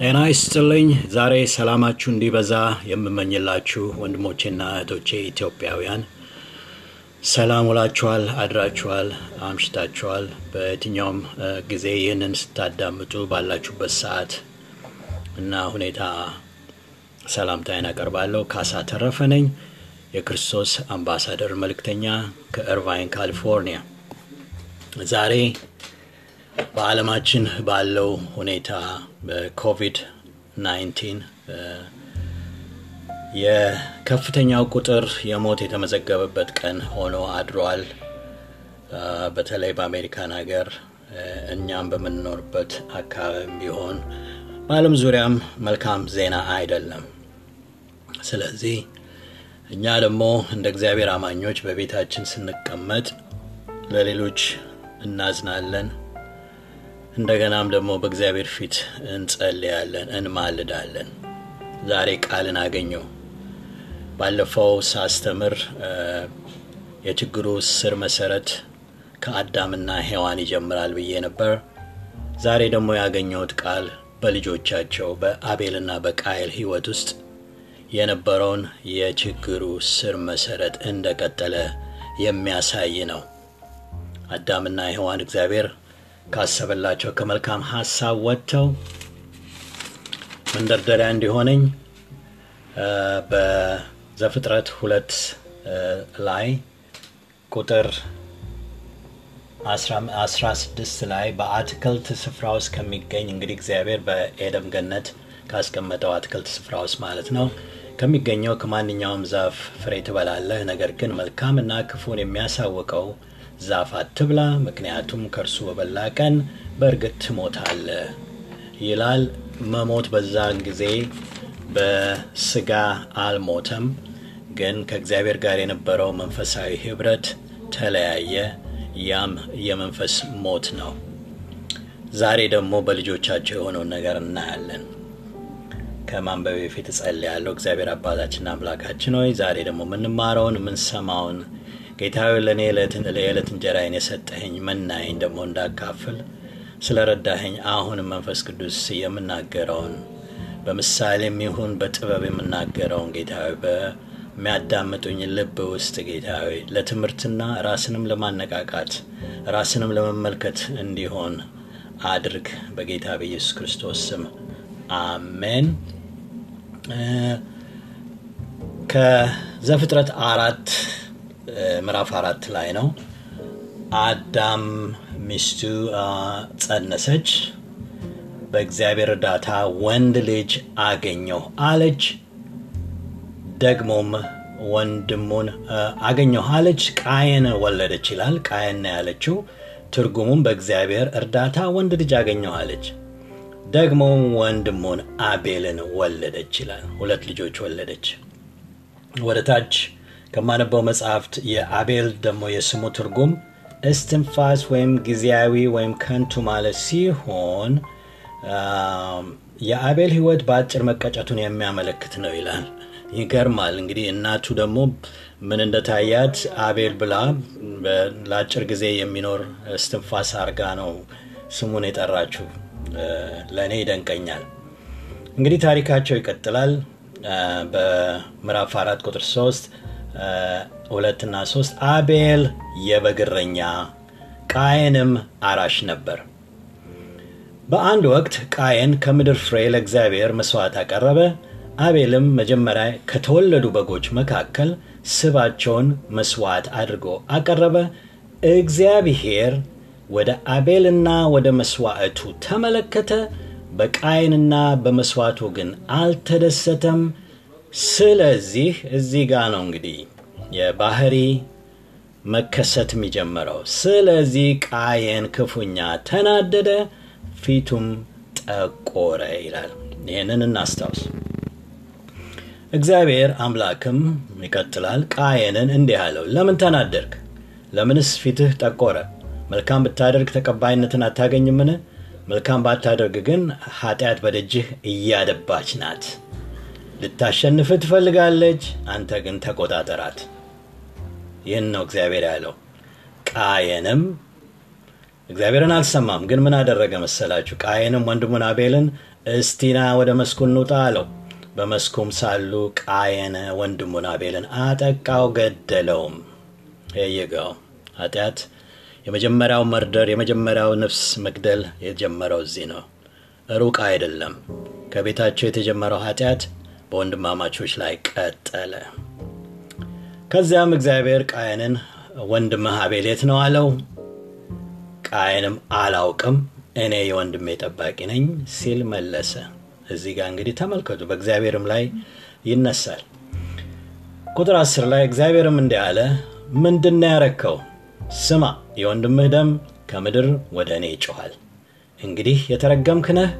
ጤና ይስጥልኝ። ዛሬ ሰላማችሁ እንዲበዛ የምመኝላችሁ ወንድሞቼና እህቶቼ ኢትዮጵያውያን ሰላም ውላችኋል፣ አድራችኋል፣ አምሽታችኋል። በየትኛውም ጊዜ ይህንን ስታዳምጡ ባላችሁበት ሰዓት እና ሁኔታ ሰላምታዬን አቀርባለሁ። ካሳ ተረፈ ነኝ፣ የክርስቶስ አምባሳደር መልእክተኛ ከእርቫይን ካሊፎርኒያ። ዛሬ በዓለማችን ባለው ሁኔታ በኮቪድ 19 የከፍተኛው ቁጥር የሞት የተመዘገበበት ቀን ሆኖ አድሯል። በተለይ በአሜሪካን ሀገር እኛም በምንኖርበት አካባቢ ቢሆን በዓለም ዙሪያም መልካም ዜና አይደለም። ስለዚህ እኛ ደግሞ እንደ እግዚአብሔር አማኞች በቤታችን ስንቀመጥ ለሌሎች እናዝናለን። እንደገናም ደግሞ በእግዚአብሔር ፊት እንጸልያለን፣ እንማልዳለን። ዛሬ ቃልን አገኘው። ባለፈው ሳስተምር የችግሩ ስር መሰረት ከአዳምና ሔዋን ይጀምራል ብዬ ነበር። ዛሬ ደግሞ ያገኘሁት ቃል በልጆቻቸው በአቤልና በቃየል ሕይወት ውስጥ የነበረውን የችግሩ ስር መሰረት እንደቀጠለ የሚያሳይ ነው። አዳምና ሔዋን እግዚአብሔር ካሰበላቸው ከመልካም ሀሳብ ወጥተው መንደርደሪያ እንዲሆነኝ በዘፍጥረት ሁለት ላይ ቁጥር 16 ላይ በአትክልት ስፍራ ውስጥ ከሚገኝ እንግዲህ እግዚአብሔር በኤደም ገነት ካስቀመጠው አትክልት ስፍራ ውስጥ ማለት ነው ከሚገኘው ከማንኛውም ዛፍ ፍሬ ትበላለህ፣ ነገር ግን መልካምና ክፉን የሚያሳውቀው ዛፍ አትብላ፣ ምክንያቱም ከእርሱ በበላ ቀን በእርግጥ ትሞታለህ ይላል። መሞት በዛን ጊዜ በስጋ አልሞተም፣ ግን ከእግዚአብሔር ጋር የነበረው መንፈሳዊ ህብረት ተለያየ። ያም የመንፈስ ሞት ነው። ዛሬ ደግሞ በልጆቻቸው የሆነውን ነገር እናያለን። ከማንበብ በፊት እጸልያለሁ። እግዚአብሔር አባታችንና አምላካችን ሆይ ዛሬ ደግሞ የምንማረውን የምንሰማውን ጌታዊ ለእኔ የዕለት እንጀራዬን የሰጠኸኝ መናዬን ደግሞ እንዳካፍል ስለ ረዳኸኝ አሁንም መንፈስ ቅዱስ የምናገረውን በምሳሌም ይሁን በጥበብ የምናገረውን ጌታዊ በሚያዳምጡኝ ልብ ውስጥ ጌታዊ ለትምህርትና ራስንም ለማነቃቃት ራስንም ለመመልከት እንዲሆን አድርግ በጌታ በኢየሱስ ክርስቶስ ስም አሜን። ከዘፍጥረት አራት ምዕራፍ አራት ላይ ነው። አዳም ሚስቱ ጸነሰች፣ በእግዚአብሔር እርዳታ ወንድ ልጅ አገኘሁ አለች። ደግሞም ወንድሙን አገኘሁ አለች፣ ቃየን ወለደች ይላል። ቃየን ያለችው። ትርጉሙም በእግዚአብሔር እርዳታ ወንድ ልጅ አገኘሁ አለች። ደግሞ ወንድሙን አቤልን ወለደች ይላል። ሁለት ልጆች ወለደች። ወደ ታች ከማነበው መጽሐፍት የአቤል ደግሞ የስሙ ትርጉም እስትንፋስ ወይም ጊዜያዊ ወይም ከንቱ ማለት ሲሆን የአቤል ሕይወት በአጭር መቀጨቱን የሚያመለክት ነው ይላል። ይገርማል። እንግዲህ እናቱ ደግሞ ምን እንደታያት አቤል ብላ ለአጭር ጊዜ የሚኖር እስትንፋስ አርጋ ነው ስሙን የጠራችው። ለእኔ ይደንቀኛል። እንግዲህ ታሪካቸው ይቀጥላል። በምዕራፍ አራት ቁጥር ሶስት ሁለትና ሶስት አቤል የበግረኛ ቃየንም አራሽ ነበር። በአንድ ወቅት ቃየን ከምድር ፍሬ ለእግዚአብሔር መስዋዕት አቀረበ። አቤልም መጀመሪያ ከተወለዱ በጎች መካከል ስባቸውን መስዋዕት አድርጎ አቀረበ። እግዚአብሔር ወደ አቤልና ወደ መስዋዕቱ ተመለከተ፣ በቃየንና በመስዋዕቱ ግን አልተደሰተም። ስለዚህ እዚህ ጋ ነው እንግዲህ የባህሪ መከሰት የሚጀምረው። ስለዚህ ቃየን ክፉኛ ተናደደ፣ ፊቱም ጠቆረ ይላል። ይህንን እናስታውስ። እግዚአብሔር አምላክም ይቀጥላል፣ ቃየንን እንዲህ አለው፣ ለምን ተናደርክ? ለምንስ ፊትህ ጠቆረ? መልካም ብታደርግ ተቀባይነትን አታገኝምን? መልካም ባታደርግ ግን ኃጢአት በደጅህ እያደባች ናት። ልታሸንፍህ ትፈልጋለች፣ አንተ ግን ተቆጣጠራት። ይህን ነው እግዚአብሔር ያለው። ቃየንም እግዚአብሔርን አልሰማም። ግን ምን አደረገ መሰላችሁ? ቃየንም ወንድሙን አቤልን እስቲና ወደ መስኩ እንውጣ አለው። በመስኩም ሳሉ ቃየን ወንድሙን አቤልን አጠቃው፣ ገደለውም። የየጋው ኃጢአት የመጀመሪያው መርደር የመጀመሪያው ነፍስ መግደል የጀመረው እዚህ ነው፣ ሩቅ አይደለም። ከቤታቸው የተጀመረው ኃጢአት በወንድማማቾች ላይ ቀጠለ። ከዚያም እግዚአብሔር ቃየንን ወንድምህ አቤል የት ነው አለው። ቃየንም አላውቅም እኔ የወንድሜ ጠባቂ ነኝ ሲል መለሰ። እዚህ ጋር እንግዲህ ተመልከቱ፣ በእግዚአብሔርም ላይ ይነሳል። ቁጥር አስር ላይ እግዚአብሔርም እንዲህ አለ፣ ምንድን ያረከው? ስማ የወንድምህ ደም ከምድር ወደ እኔ ይጮኋል። እንግዲህ የተረገምክ ነህ፣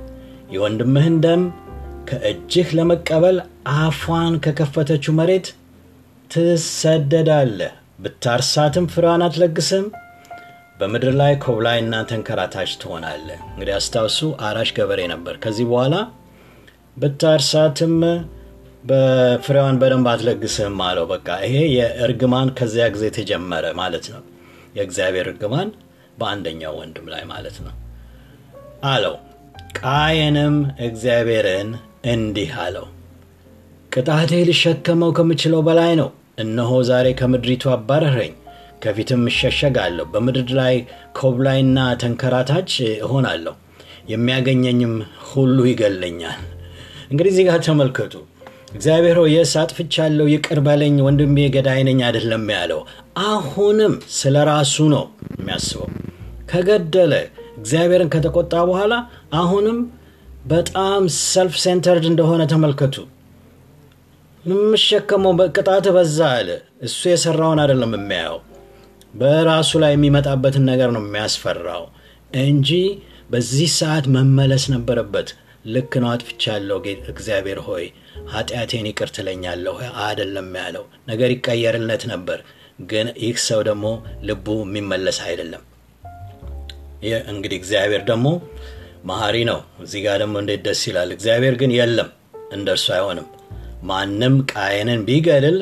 የወንድምህን ደም ከእጅህ ለመቀበል አፏን ከከፈተችው መሬት ትሰደዳለህ። ብታርሳትም ፍሬዋን አትለግስም። በምድር ላይ ኮብላይና ተንከራታች ትሆናለህ። እንግዲህ አስታውሱ፣ አራሽ ገበሬ ነበር። ከዚህ በኋላ ብታርሳትም በፍሬዋን በደንብ አትለግስህም አለው። በቃ ይሄ የእርግማን ከዚያ ጊዜ ተጀመረ ማለት ነው። የእግዚአብሔር እርግማን በአንደኛው ወንድም ላይ ማለት ነው አለው። ቃየንም እግዚአብሔርን እንዲህ አለው፣ ቅጣቴ ልሸከመው ከምችለው በላይ ነው። እነሆ ዛሬ ከምድሪቱ አባረረኝ፣ ከፊትም እሸሸጋለሁ። በምድር ላይ ኮብላይና ተንከራታች እሆናለሁ፣ የሚያገኘኝም ሁሉ ይገለኛል። እንግዲህ እዚህ ጋር ተመልከቱ። እግዚአብሔር ሆይ የስ አጥፍቻለሁ፣ ይቅር በለኝ፣ ወንድሜ ገዳይ ነኝ አይደለም ያለው። አሁንም ስለ ራሱ ነው የሚያስበው። ከገደለ እግዚአብሔርን ከተቆጣ በኋላ አሁንም በጣም self centered እንደሆነ ተመልከቱ። የምሸከመው ቅጣት በዛ አለ። እሱ የሰራውን አይደለም የሚያየው፣ በራሱ ላይ የሚመጣበትን ነገር ነው የሚያስፈራው እንጂ በዚህ ሰዓት መመለስ ነበረበት። ልክ ነው አጥፍቻለሁ፣ እግዚአብሔር ሆይ ኃጢአቴን ይቅር ትለኛለሁ አይደለም ያለው። ነገር ይቀየርለት ነበር። ግን ይህ ሰው ደግሞ ልቡ የሚመለስ አይደለም። ይህ እንግዲህ እግዚአብሔር ደግሞ መሐሪ ነው። እዚህ ጋር ደግሞ እንዴት ደስ ይላል! እግዚአብሔር ግን የለም እንደ እርሱ አይሆንም። ማንም ቃየንን ቢገድል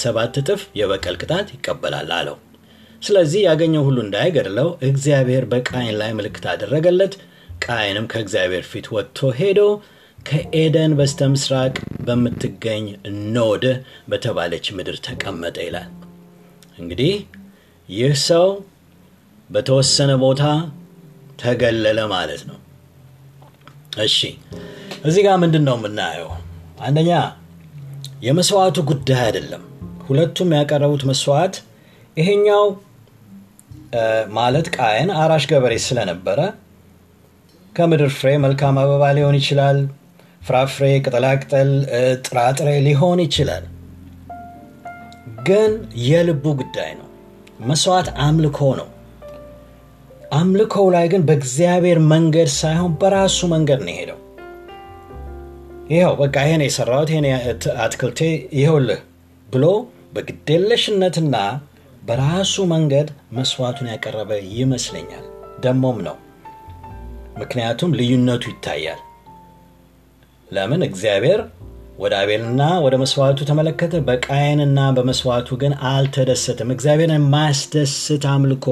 ሰባት እጥፍ የበቀል ቅጣት ይቀበላል አለው። ስለዚህ ያገኘው ሁሉ እንዳይገድለው እግዚአብሔር በቃየን ላይ ምልክት አደረገለት። ቃየንም ከእግዚአብሔር ፊት ወጥቶ ሄዶ ከኤደን በስተ ምስራቅ በምትገኝ ኖድ በተባለች ምድር ተቀመጠ ይላል። እንግዲህ ይህ ሰው በተወሰነ ቦታ ተገለለ ማለት ነው። እሺ እዚህ ጋር ምንድን ነው የምናየው? አንደኛ የመስዋዕቱ ጉዳይ አይደለም። ሁለቱም ያቀረቡት መስዋዕት ይሄኛው ማለት ቃየን አራሽ ገበሬ ስለነበረ ከምድር ፍሬ መልካም አበባ ሊሆን ይችላል። ፍራፍሬ፣ ቅጠላቅጠል፣ ጥራጥሬ ሊሆን ይችላል። ግን የልቡ ጉዳይ ነው። መስዋዕት አምልኮ ነው። አምልኮው ላይ ግን በእግዚአብሔር መንገድ ሳይሆን በራሱ መንገድ ነው የሄደው። ይኸው በቃ ይሄን የሰራሁት ይሄን አትክልቴ ይኸውልህ ብሎ በግዴለሽነትና በራሱ መንገድ መስዋዕቱን ያቀረበ ይመስለኛል። ደሞም ነው። ምክንያቱም ልዩነቱ ይታያል። ለምን እግዚአብሔር ወደ አቤልና ወደ መስዋዕቱ ተመለከተ፣ በቃየንና በመስዋዕቱ ግን አልተደሰትም። እግዚአብሔርን የማያስደስት አምልኮ፣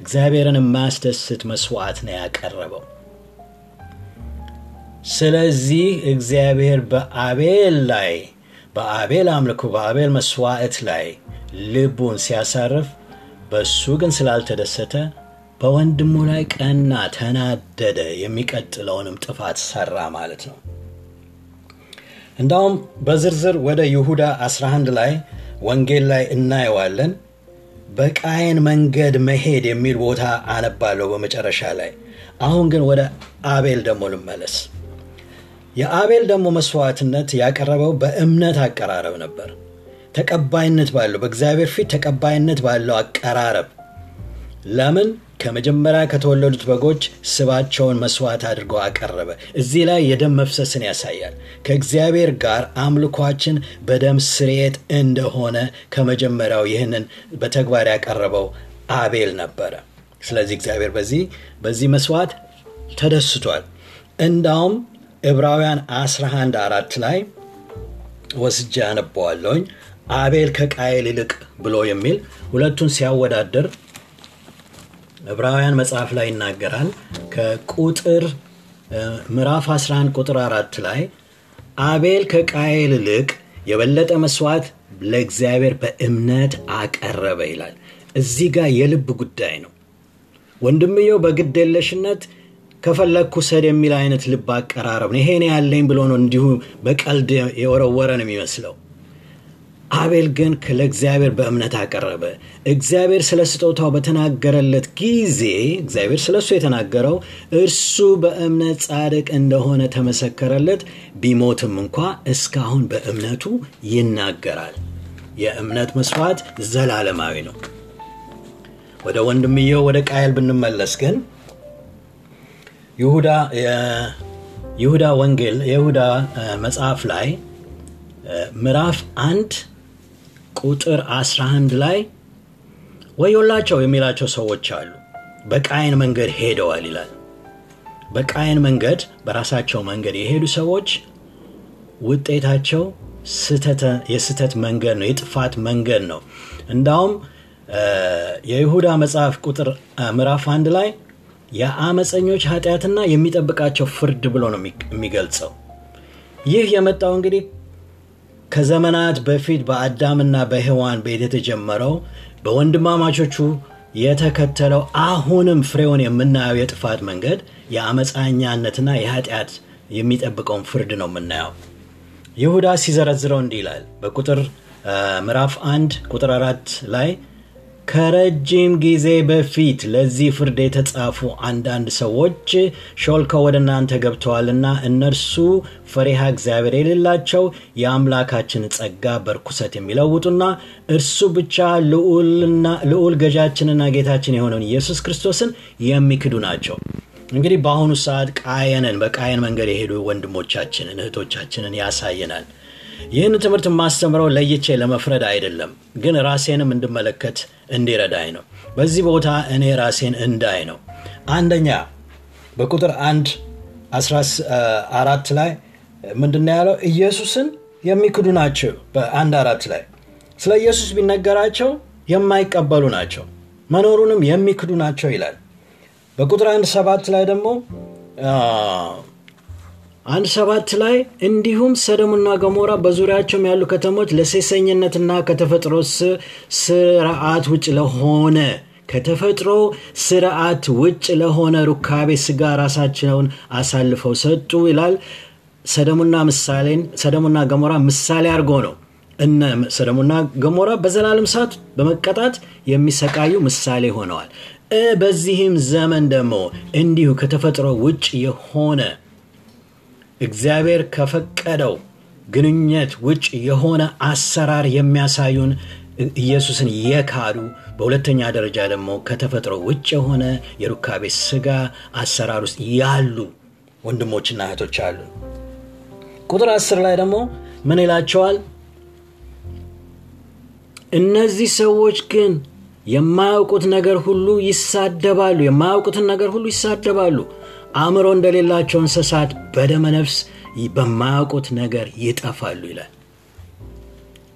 እግዚአብሔርን የማያስደስት መስዋዕት ነው ያቀረበው። ስለዚህ እግዚአብሔር በአቤል ላይ በአቤል አምልኮ በአቤል መስዋዕት ላይ ልቡን ሲያሳርፍ፣ በሱ ግን ስላልተደሰተ በወንድሙ ላይ ቀና፣ ተናደደ። የሚቀጥለውንም ጥፋት ሰራ ማለት ነው። እንዳውም በዝርዝር ወደ ይሁዳ 11 ላይ ወንጌል ላይ እናየዋለን። በቃየን መንገድ መሄድ የሚል ቦታ አነባለሁ በመጨረሻ ላይ። አሁን ግን ወደ አቤል ደግሞ ልመለስ። የአቤል ደግሞ መስዋዕትነት ያቀረበው በእምነት አቀራረብ ነበር። ተቀባይነት ባለው በእግዚአብሔር ፊት ተቀባይነት ባለው አቀራረብ ለምን ከመጀመሪያ ከተወለዱት በጎች ስባቸውን መስዋዕት አድርጎ አቀረበ። እዚህ ላይ የደም መፍሰስን ያሳያል። ከእግዚአብሔር ጋር አምልኳችን በደም ስርየት እንደሆነ ከመጀመሪያው ይህንን በተግባር ያቀረበው አቤል ነበረ። ስለዚህ እግዚአብሔር በዚህ በዚህ መስዋዕት ተደስቷል። እንዳውም ዕብራውያን 11 አራት ላይ ወስጄ አነበዋለሁኝ። አቤል ከቃየል ይልቅ ብሎ የሚል ሁለቱን ሲያወዳደር ዕብራውያን መጽሐፍ ላይ ይናገራል ከቁጥር ምዕራፍ 11 ቁጥር አራት ላይ አቤል ከቃየል ይልቅ የበለጠ መስዋዕት ለእግዚአብሔር በእምነት አቀረበ ይላል። እዚህ ጋር የልብ ጉዳይ ነው። ወንድምየው በግደለሽነት ከፈለግኩ ሰድ የሚል አይነት ልብ አቀራረብ ነው። ይሄን ያለኝ ብሎ ነው እንዲሁ በቀልድ የወረወረ ነው የሚመስለው አቤል ግን ለእግዚአብሔር በእምነት አቀረበ። እግዚአብሔር ስለ ስጦታው በተናገረለት ጊዜ እግዚአብሔር ስለ እሱ የተናገረው እርሱ በእምነት ጻድቅ እንደሆነ ተመሰከረለት። ቢሞትም እንኳ እስካሁን በእምነቱ ይናገራል። የእምነት መስዋዕት ዘላለማዊ ነው። ወደ ወንድምየው ወደ ቃየል ብንመለስ ግን ይሁዳ ወንጌል የይሁዳ መጽሐፍ ላይ ምዕራፍ አንድ ቁጥር 11 ላይ ወዮላቸው የሚላቸው ሰዎች አሉ። በቃይን መንገድ ሄደዋል ይላል። በቃይን መንገድ በራሳቸው መንገድ የሄዱ ሰዎች ውጤታቸው የስተት መንገድ ነው የጥፋት መንገድ ነው። እንዳውም የይሁዳ መጽሐፍ ቁጥር ምዕራፍ አንድ ላይ የአመፀኞች ኃጢአትና የሚጠብቃቸው ፍርድ ብሎ ነው የሚገልጸው። ይህ የመጣው እንግዲህ ከዘመናት በፊት በአዳምና በሔዋን ቤት የተጀመረው በወንድማማቾቹ የተከተለው አሁንም ፍሬውን የምናየው የጥፋት መንገድ የአመፃኛነትና የኃጢአት የሚጠብቀውን ፍርድ ነው የምናየው። ይሁዳ ሲዘረዝረው እንዲህ ይላል በቁጥር ምዕራፍ አንድ ቁጥር አራት ላይ ከረጅም ጊዜ በፊት ለዚህ ፍርድ የተጻፉ አንዳንድ ሰዎች ሾልከው ወደ እናንተ ገብተዋልና እነርሱ ፈሪሃ እግዚአብሔር የሌላቸው የአምላካችን ጸጋ በርኩሰት የሚለውጡና እርሱ ብቻ ልዑል ገዣችንና ጌታችን የሆነውን ኢየሱስ ክርስቶስን የሚክዱ ናቸው። እንግዲህ በአሁኑ ሰዓት ቃየንን በቃየን መንገድ የሄዱ ወንድሞቻችንን እህቶቻችንን ያሳየናል ይህን ትምህርት የማስተምረው ለይቼ ለመፍረድ አይደለም ግን ራሴንም እንድመለከት እንዲረዳኝ ነው። በዚህ ቦታ እኔ ራሴን እንዳይ ነው። አንደኛ በቁጥር አንድ አራት ላይ ምንድን ያለው? ኢየሱስን የሚክዱ ናቸው። በአንድ አራት ላይ ስለ ኢየሱስ ቢነገራቸው የማይቀበሉ ናቸው መኖሩንም የሚክዱ ናቸው ይላል። በቁጥር አንድ ሰባት ላይ ደግሞ አንድ ሰባት ላይ እንዲሁም ሰደሙና ገሞራ በዙሪያቸውም ያሉ ከተሞች ለሴሰኝነትና ከተፈጥሮ ስርዓት ውጭ ለሆነ ከተፈጥሮ ስርዓት ውጭ ለሆነ ሩካቤ ስጋ ራሳቸውን አሳልፈው ሰጡ ይላል። ሰደሙና ምሳሌን ሰደሙና ገሞራ ምሳሌ አድርጎ ነው እነ ሰደሙና ገሞራ በዘላለም ሰዓት በመቀጣት የሚሰቃዩ ምሳሌ ሆነዋል። በዚህም ዘመን ደግሞ እንዲሁ ከተፈጥሮ ውጭ የሆነ እግዚአብሔር ከፈቀደው ግንኙነት ውጭ የሆነ አሰራር የሚያሳዩን ኢየሱስን የካዱ በሁለተኛ ደረጃ ደግሞ ከተፈጥሮ ውጭ የሆነ የሩካቤ ስጋ አሰራር ውስጥ ያሉ ወንድሞችና እህቶች አሉ። ቁጥር አስር ላይ ደግሞ ምን ይላቸዋል? እነዚህ ሰዎች ግን የማያውቁት ነገር ሁሉ ይሳደባሉ የማያውቁትን ነገር ሁሉ ይሳደባሉ አእምሮ እንደሌላቸው እንስሳት በደመ ነፍስ በማያውቁት ነገር ይጠፋሉ ይላል።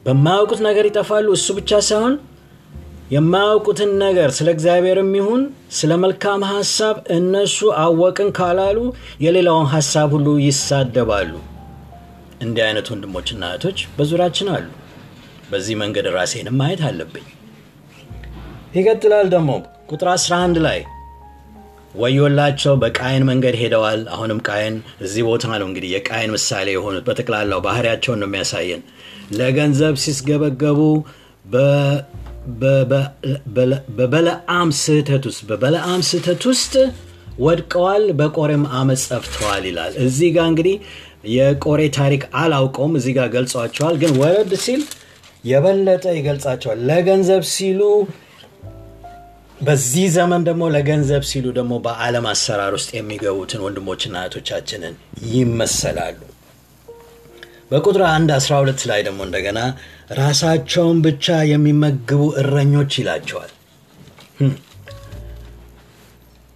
በማያውቁት ነገር ይጠፋሉ? እሱ ብቻ ሳይሆን የማያውቁትን ነገር ስለ እግዚአብሔርም ይሁን ስለ መልካም ሀሳብ እነሱ አወቅን ካላሉ የሌላውን ሀሳብ ሁሉ ይሳደባሉ። እንዲህ አይነት ወንድሞችና እህቶች በዙሪያችን አሉ። በዚህ መንገድ ራሴንም ማየት አለብኝ። ይቀጥላል ደግሞ ቁጥር 11 ላይ ወዮላቸው በቃየን መንገድ ሄደዋል። አሁንም ቃየን እዚህ ቦታ ነው እንግዲህ የቃየን ምሳሌ የሆኑት። በጠቅላላው ባህሪያቸውን ነው የሚያሳየን። ለገንዘብ ሲስገበገቡ በበለአም ስህተት ውስጥ በበለአም ስህተት ውስጥ ወድቀዋል በቆሬም አመፅ ጠፍተዋል ይላል። እዚህ ጋር እንግዲህ የቆሬ ታሪክ አላውቀውም። እዚህ ጋር ገልጿቸዋል። ግን ወረድ ሲል የበለጠ ይገልጻቸዋል። ለገንዘብ ሲሉ በዚህ ዘመን ደግሞ ለገንዘብ ሲሉ ደግሞ በዓለም አሰራር ውስጥ የሚገቡትን ወንድሞችና እህቶቻችንን ይመሰላሉ። በቁጥር 1 12 ላይ ደግሞ እንደገና ራሳቸውን ብቻ የሚመግቡ እረኞች ይላቸዋል።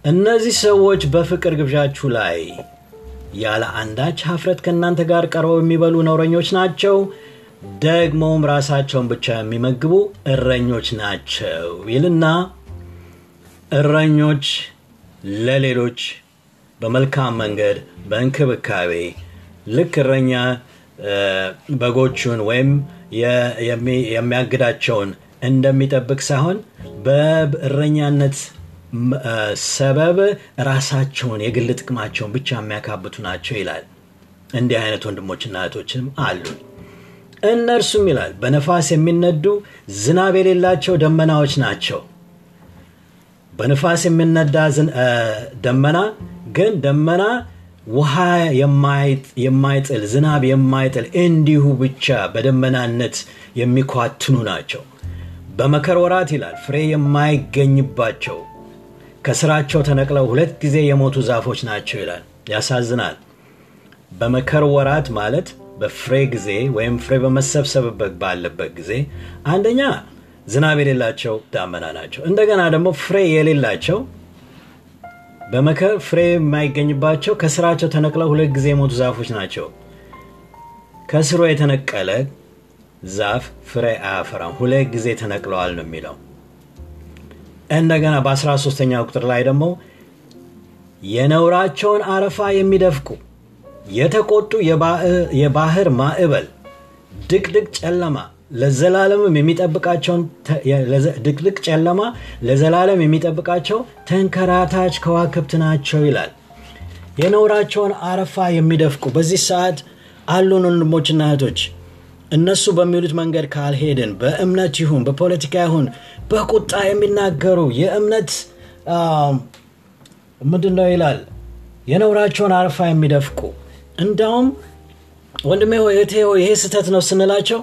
እነዚህ ሰዎች በፍቅር ግብዣችሁ ላይ ያለ አንዳች ሀፍረት ከእናንተ ጋር ቀርበው የሚበሉ ነውረኞች ናቸው። ደግሞም ራሳቸውን ብቻ የሚመግቡ እረኞች ናቸው ይልና እረኞች ለሌሎች በመልካም መንገድ በእንክብካቤ ልክ እረኛ በጎቹን ወይም የሚያግዳቸውን እንደሚጠብቅ ሳይሆን በእረኛነት ሰበብ ራሳቸውን የግል ጥቅማቸውን ብቻ የሚያካብቱ ናቸው ይላል። እንዲህ አይነት ወንድሞችና እህቶችም አሉ። እነርሱም ይላል በነፋስ የሚነዱ ዝናብ የሌላቸው ደመናዎች ናቸው። በንፋስ የሚነዳ ደመና ግን ደመና ውሃ የማይጥል ዝናብ የማይጥል እንዲሁ ብቻ በደመናነት የሚኳትኑ ናቸው። በመከር ወራት ይላል ፍሬ የማይገኝባቸው ከስራቸው ተነቅለው ሁለት ጊዜ የሞቱ ዛፎች ናቸው ይላል። ያሳዝናል። በመከር ወራት ማለት በፍሬ ጊዜ ወይም ፍሬ በመሰብሰብበት ባለበት ጊዜ አንደኛ ዝናብ የሌላቸው ዳመና ናቸው። እንደገና ደግሞ ፍሬ የሌላቸው በመከር ፍሬ የማይገኝባቸው ከስራቸው ተነቅለው ሁለት ጊዜ የሞቱ ዛፎች ናቸው። ከስሩ የተነቀለ ዛፍ ፍሬ አያፈራም፣ ሁለት ጊዜ ተነቅለዋል ነው የሚለው። እንደገና በ13ኛ ቁጥር ላይ ደግሞ የነውራቸውን አረፋ የሚደፍቁ የተቆጡ የባህር ማዕበል ድቅድቅ ጨለማ ለዘላለምም የሚጠብቃቸውን ድቅድቅ ጨለማ ለዘላለም የሚጠብቃቸው ተንከራታች ከዋክብት ናቸው ይላል። የነውራቸውን አረፋ የሚደፍቁ በዚህ ሰዓት አሉን ወንድሞችና እህቶች። እነሱ በሚሉት መንገድ ካልሄድን በእምነት ይሁን በፖለቲካ ይሁን በቁጣ የሚናገሩ የእምነት ምንድን ነው ይላል የነውራቸውን አረፋ የሚደፍቁ እንዳውም ወንድሜ ሆይ ይሄ ስህተት ነው ስንላቸው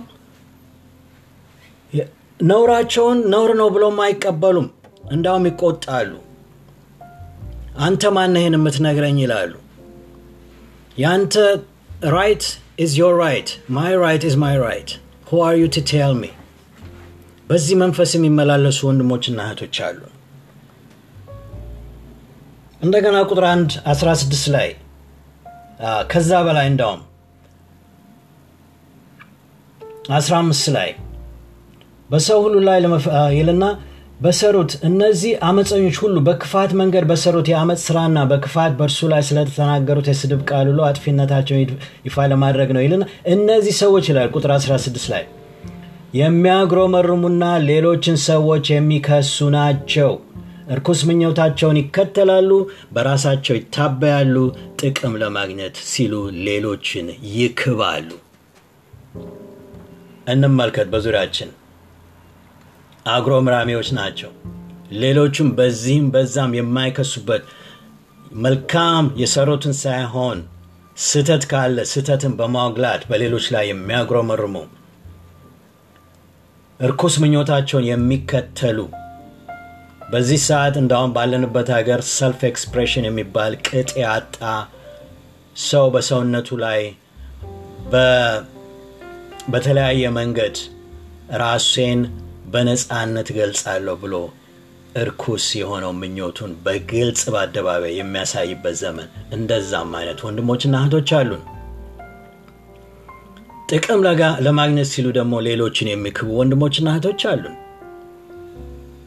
ነውራቸውን ነውር ነው ብሎም አይቀበሉም። እንዳውም ይቆጣሉ። አንተ ማነህን የምትነግረኝ ይላሉ። የአንተ right is your right my right is my right who are you tell me። በዚህ መንፈስ የሚመላለሱ ወንድሞችና እህቶች አሉ። እንደገና ቁጥር 1 16 ላይ ከዛ በላይ እንዳውም 15 ላይ በሰው ሁሉ ላይ ይልና በሰሩት እነዚህ አመፀኞች ሁሉ በክፋት መንገድ በሰሩት የአመፅ ስራና በክፋት በእርሱ ላይ ስለተናገሩት የስድብ ቃል ሁሉ አጥፊነታቸውን ይፋ ለማድረግ ነው ይልና እነዚህ ሰዎች ይላል ቁጥር 16 ላይ የሚያግሮመርሙና ሌሎችን ሰዎች የሚከሱ ናቸው። እርኩስ ምኞታቸውን ይከተላሉ፣ በራሳቸው ይታበያሉ፣ ጥቅም ለማግኘት ሲሉ ሌሎችን ይክባሉ። እንመልከት በዙሪያችን አግሮምራሚዎች ናቸው። ሌሎቹም በዚህም በዛም የማይከሱበት መልካም የሰሩትን ሳይሆን ስተት ካለ ስተትን በማጉላት በሌሎች ላይ የሚያጉረመርሙ እርኩስ ምኞታቸውን የሚከተሉ በዚህ ሰዓት እንዳሁን ባለንበት ሀገር self expression የሚባል ቅጥ ያጣ ሰው በሰውነቱ ላይ በተለያየ መንገድ ራሴን በነፃነት ገልጻለሁ ብሎ እርኩስ የሆነው ምኞቱን በግልጽ በአደባባይ የሚያሳይበት ዘመን እንደዛም አይነት ወንድሞችና እህቶች አሉን። ጥቅም ለማግኘት ሲሉ ደግሞ ሌሎችን የሚክቡ ወንድሞችና እህቶች አሉን።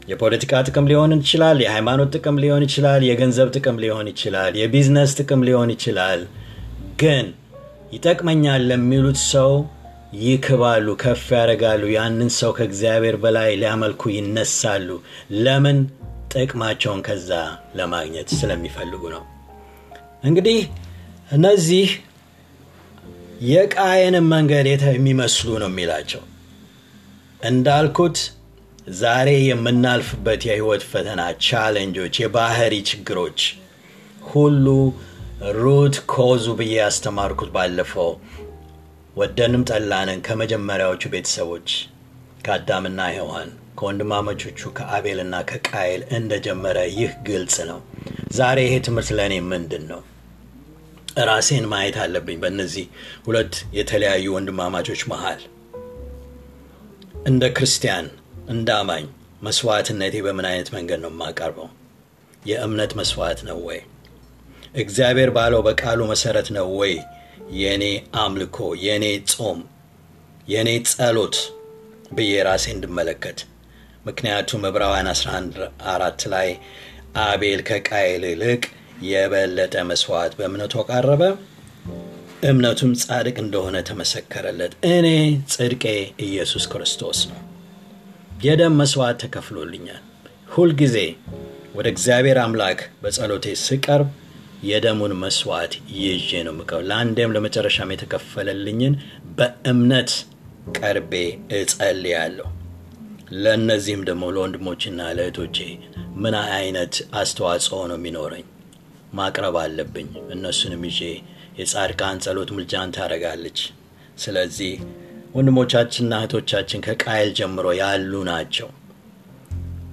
የፖለቲካ ጥቅም ሊሆን ይችላል፣ የሃይማኖት ጥቅም ሊሆን ይችላል፣ የገንዘብ ጥቅም ሊሆን ይችላል፣ የቢዝነስ ጥቅም ሊሆን ይችላል። ግን ይጠቅመኛል ለሚሉት ሰው ይክባሉ፣ ከፍ ያደርጋሉ። ያንን ሰው ከእግዚአብሔር በላይ ሊያመልኩ ይነሳሉ። ለምን? ጥቅማቸውን ከዛ ለማግኘት ስለሚፈልጉ ነው። እንግዲህ እነዚህ የቃየንን መንገድ የሚመስሉ ነው የሚላቸው። እንዳልኩት ዛሬ የምናልፍበት የህይወት ፈተና challenge ኦች፣ የባህሪ ችግሮች ሁሉ root cause ኡ ብዬ ያስተማርኩት ባለፈው ወደንም ጠላንን ከመጀመሪያዎቹ ቤተሰቦች ከአዳምና ሔዋን ከወንድማማቾቹ ከአቤልና ከቃየል እንደጀመረ ይህ ግልጽ ነው። ዛሬ ይሄ ትምህርት ለእኔ ምንድን ነው? ራሴን ማየት አለብኝ። በእነዚህ ሁለት የተለያዩ ወንድማማቾች መሃል እንደ ክርስቲያን እንደ አማኝ መስዋዕትነቴ በምን አይነት መንገድ ነው የማቀርበው? የእምነት መስዋዕት ነው ወይ? እግዚአብሔር ባለው በቃሉ መሰረት ነው ወይ የእኔ አምልኮ፣ የእኔ ጾም፣ የእኔ ጸሎት ብዬ ራሴ እንድመለከት ምክንያቱም ዕብራውያን 11 አራት ላይ አቤል ከቃየል ይልቅ የበለጠ መስዋዕት በእምነቱ አቀረበ፣ እምነቱም ጻድቅ እንደሆነ ተመሰከረለት። እኔ ጽድቄ ኢየሱስ ክርስቶስ ነው። የደም መስዋዕት ተከፍሎልኛል። ሁልጊዜ ወደ እግዚአብሔር አምላክ በጸሎቴ ስቀርብ የደሙን መስዋዕት ይዤ ነው ምቀው ለአንዴም ለመጨረሻም የተከፈለልኝን በእምነት ቀርቤ እጸልያለሁ። ለእነዚህም ደግሞ ለወንድሞችና ለእህቶቼ ምን አይነት አስተዋጽኦ ነው የሚኖረኝ ማቅረብ አለብኝ። እነሱንም ይዤ የጻድቃን ጸሎት ምልጃን ታደርጋለች። ስለዚህ ወንድሞቻችንና እህቶቻችን ከቃየል ጀምሮ ያሉ ናቸው።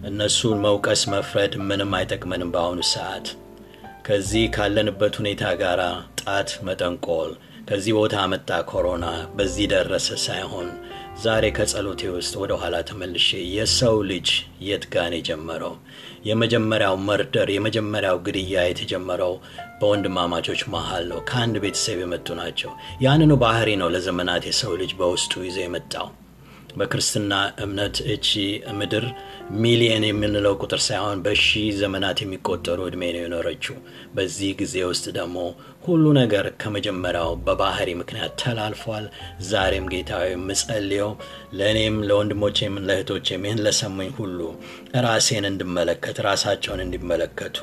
እነሱን መውቀስ መፍረድ ምንም አይጠቅመንም። በአሁኑ ሰዓት ከዚህ ካለንበት ሁኔታ ጋር ጣት መጠንቆል ከዚህ ቦታ መጣ ኮሮና በዚህ ደረሰ ሳይሆን ዛሬ ከጸሎቴ ውስጥ ወደ ኋላ ተመልሼ የሰው ልጅ የት ጋን የጀመረው የመጀመሪያው መርደር የመጀመሪያው ግድያ የተጀመረው በወንድማማቾች መሀል ነው። ከአንድ ቤተሰብ የመጡ ናቸው። ያንኑ ባህሪ ነው ለዘመናት የሰው ልጅ በውስጡ ይዞ የመጣው። በክርስትና እምነት እቺ ምድር ሚሊየን የምንለው ቁጥር ሳይሆን በሺ ዘመናት የሚቆጠሩ ዕድሜ ነው የኖረችው። በዚህ ጊዜ ውስጥ ደግሞ ሁሉ ነገር ከመጀመሪያው በባህሪ ምክንያት ተላልፏል። ዛሬም ጌታዊ የምጸልየው ለእኔም ለወንድሞቼም ለእህቶቼም ይህን ለሰሙኝ ሁሉ ራሴን እንድመለከት ራሳቸውን እንዲመለከቱ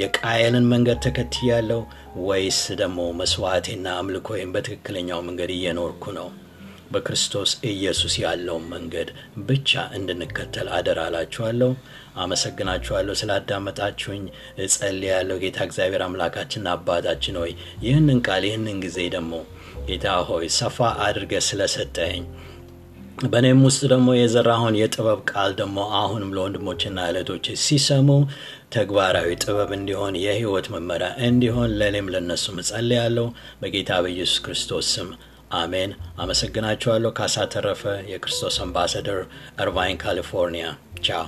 የቃየልን መንገድ ተከትያለሁ ወይስ ደግሞ መስዋዕቴና አምልኮዬም በትክክለኛው መንገድ እየኖርኩ ነው? በክርስቶስ ኢየሱስ ያለውን መንገድ ብቻ እንድንከተል አደራ እላችኋለሁ። አመሰግናችኋለሁ ስላዳመጣችሁኝ እጸልያለሁ። ጌታ እግዚአብሔር አምላካችንና አባታችን ሆይ ይህንን ቃል ይህንን ጊዜ ደግሞ ጌታ ሆይ ሰፋ አድርገ ስለሰጠኝ በእኔም ውስጥ ደግሞ የዘራሁን የጥበብ ቃል ደግሞ አሁንም ለወንድሞችና እህቶች ሲሰሙ ተግባራዊ ጥበብ እንዲሆን የህይወት መመሪያ እንዲሆን ለእኔም ለእነሱም እጸልያለሁ በጌታ በኢየሱስ ክርስቶስ ስም አሜን። አመሰግናችኋለሁ። ካሳ ተረፈ፣ የክርስቶስ አምባሳደር፣ እርቫይን ካሊፎርኒያ። ቻው